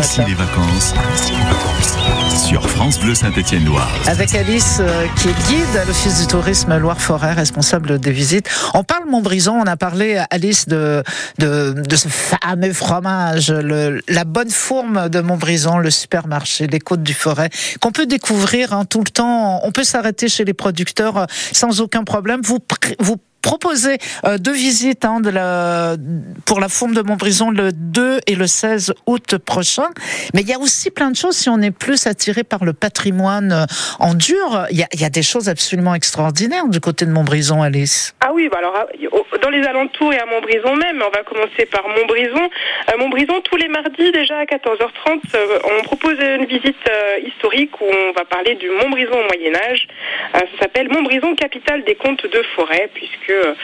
Ici les vacances sur France Bleu Saint-Étienne-Loire. Avec Alice, euh, qui est guide à l'Office du tourisme Loire-Forêt, responsable des visites. On parle Montbrison, on a parlé, Alice, de, ce fameux fromage, la bonne fourme de Montbrison, le supermarché, les côtes du Forêt, qu'on peut découvrir hein, tout le temps. On peut s'arrêter chez les producteurs euh, sans aucun problème. Vous, vous proposez euh, deux visites hein, de la, pour la fourme de Montbrison le 2 et le 16 août prochain. Mais il y a aussi plein de choses si on est plus attiré par le patrimoine euh, en dur. Il y a, il y a des choses absolument extraordinaires du côté de Montbrison, Alice. Oui, bah alors au- dans les alentours et à Montbrison même, on va commencer par Montbrison. Euh, Montbrison, tous les mardis déjà à 14h30, euh, on propose une visite euh, historique où on va parler du Montbrison au Moyen Âge. Euh, ça s'appelle Montbrison, capitale des comtes de forêt, puisque euh,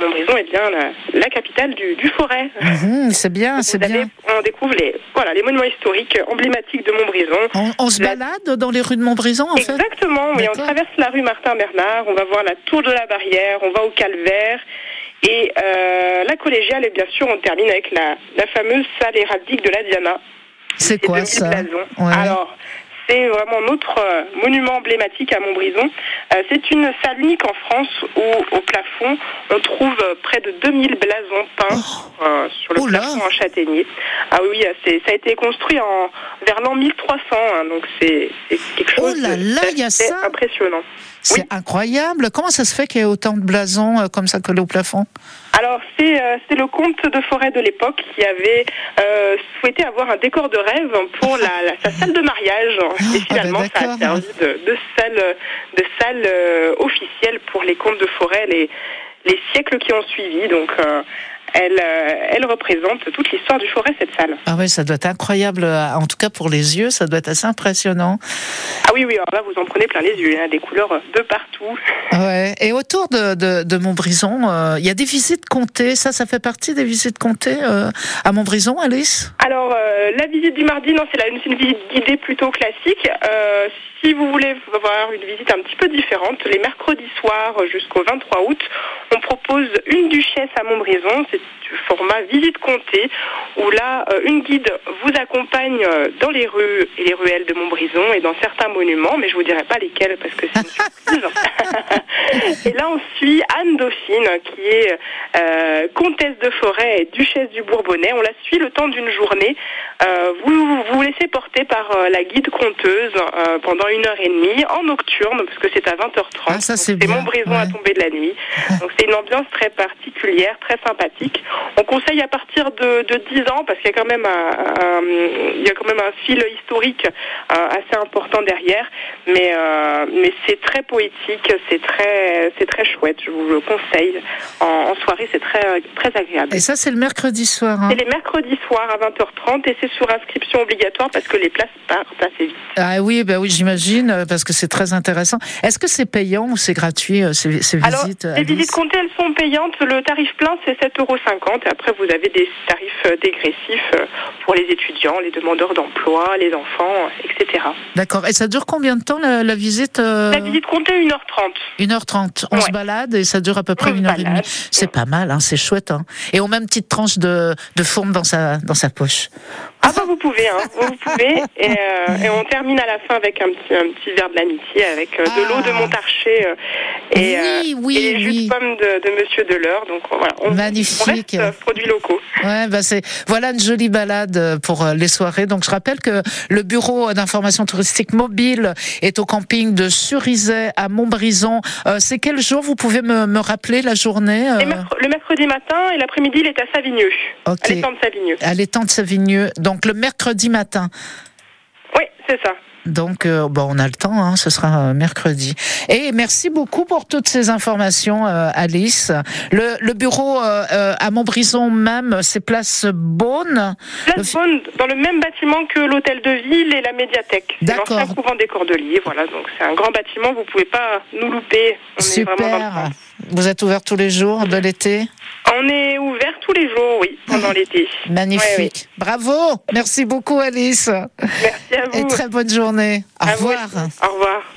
Montbrison est bien la, la capitale du, du forêt. Mhm, c'est bien, c'est bien. On découvre les, voilà, les monuments historiques emblématiques de Montbrison. On, on se La- balade dans les rues de Montbrison, en fait Exactement, oui, on traverse la rue Martin-Bernard, on va voir la tour de la barrière, on va au calvaire. Et euh, la collégiale, et bien sûr, on termine avec la, la fameuse salle héraldique de la Diana. C'est quoi 2000 ça? Ouais. Alors, c'est vraiment notre euh, monument emblématique à Montbrison. Euh, c'est une salle unique en France où, au plafond, on trouve euh, près de 2000 blasons peints euh, sur le Oh là plafond en châtaignier. Ah oui, euh, c'est- ça a été construit en, vers l'an 1300, hein, donc c'est quelque Oh chose là de- là, il y a d'assez ça impressionnant. C'est incroyable. Comment ça se fait qu'il y ait autant de blasons euh, comme ça collés au plafond? Alors, c'est euh, c'est le comte de forêt de l'époque qui avait euh, souhaité avoir un décor de rêve pour la, la- sa salle de mariage. Et bah finalement, ça d'accord. a servi de, de salle, de salle euh, officielle pour les comtes de forêt les, les siècles qui ont suivi. Donc, euh, elle, euh, elle représente toute l'histoire du forêt, cette salle. Ah oui, ça doit être incroyable. euh, En tout cas, pour les yeux, ça doit être assez impressionnant. Ah oui, oui, alors là, vous en prenez plein les yeux. Il y a des couleurs de partout. Ouais. Et autour de, de, de Montbrison, euh, il y a des visites comptées. Ça, ça fait partie des visites comptées euh, à Montbrison, Alice? Alors, euh, la visite du mardi, non, c'est une visite guidée plutôt classique. Euh, si vous voulez avoir une visite un petit peu différente, les mercredis soirs jusqu'au 23 août, on propose une duchesse à Montbrison. C'est du format visite comptée, où là, euh, une guide vous accompagne dans les rues et les ruelles de Montbrison et dans certains monuments, mais je vous dirai pas lesquels parce que c'est une surprise. et là, on suit Anne Dauphine, qui est euh, comtesse de Forêt et duchesse du Bourbonnais. On la suit le temps d'une journée. Euh, vous vous vous laissez porter par euh, la guide conteuse euh, pendant une heure et demie en nocturne, parce que c'est à 20h30. Ah, ça, c'est Montbrison à ouais. tomber de la nuit. Donc c'est une ambiance très particulière, très sympathique. On conseille à partir de, de 10 ans, parce qu'il y a quand même un, un- il y a quand même un fil historique euh, assez important derrière. Mais, euh, mais c'est très poétique, c'est très, c'est très chouette. Je vous le conseille. En, en soirée, c'est très, très agréable. Et ça, c'est le mercredi soir. hein. C'est les mercredis soirs à 20h30 et c'est sur inscription obligatoire parce que les places partent assez vite. Ah oui, bah oui, j'imagine, euh, parce que c'est très intéressant. Est-ce que c'est payant ou c'est gratuit, euh, ces, ces Alors, visites les Alice visites comptées, elles sont payantes. Le tarif plein, c'est 7,50 euros. Après, vous avez des tarifs euh, dégressifs euh, pour les étudiants, les demandeurs d'emploi, les enfants, etc. D'accord. Et ça dure combien de temps, la, la visite euh, La visite comptée, 1h30. 1h30. On Ouais. se balade et ça dure à peu près On une heure et demie. balade. C'est pas mal, hein, c'est chouette. Hein. Et on met une petite tranche de, de fourme dans sa, dans sa poche. Ah bah vous pouvez, hein, vous pouvez. Et, euh, et on termine à la fin avec un petit, un petit verre de l'amitié avec euh, de Ah. l'eau de Montarcher euh, et, Oui, oui, et les jus oui. de pommes de, de Monsieur Deleur. Donc voilà, on, Magnifique. on reste produits locaux. Ouais, bah c'est voilà une jolie balade pour les soirées. Donc je rappelle que le bureau d'information touristique mobile est au camping de Surizet à Montbrison. C'est quel jour? Vous pouvez me, me rappeler la journée le mercredi matin et l'après-midi, il est à Savigneux, Ok. à l'étang de Savigneux. à l'étang de Savigneux. Donc le mercredi matin. Oui, c'est ça. Donc, euh, bon, on a le temps, hein, ce sera euh, mercredi. Et merci beaucoup pour toutes ces informations, euh, Alice. Le, le bureau à Montbrison même, c'est place Beaune. Place Beaune, dans le même bâtiment que l'hôtel de ville et la médiathèque. D'accord. l'ancien couvent des Cordeliers, voilà. Donc c'est un grand bâtiment, vous pouvez pas nous louper. On est vraiment dans le Super. Vous êtes ouvert tous les jours de l'été? On est ouvert oui, pendant l'été. Magnifique. Ouais, oui. Bravo. Merci beaucoup, Alice. Merci à vous. Et très bonne journée. Au À revoir. Au revoir.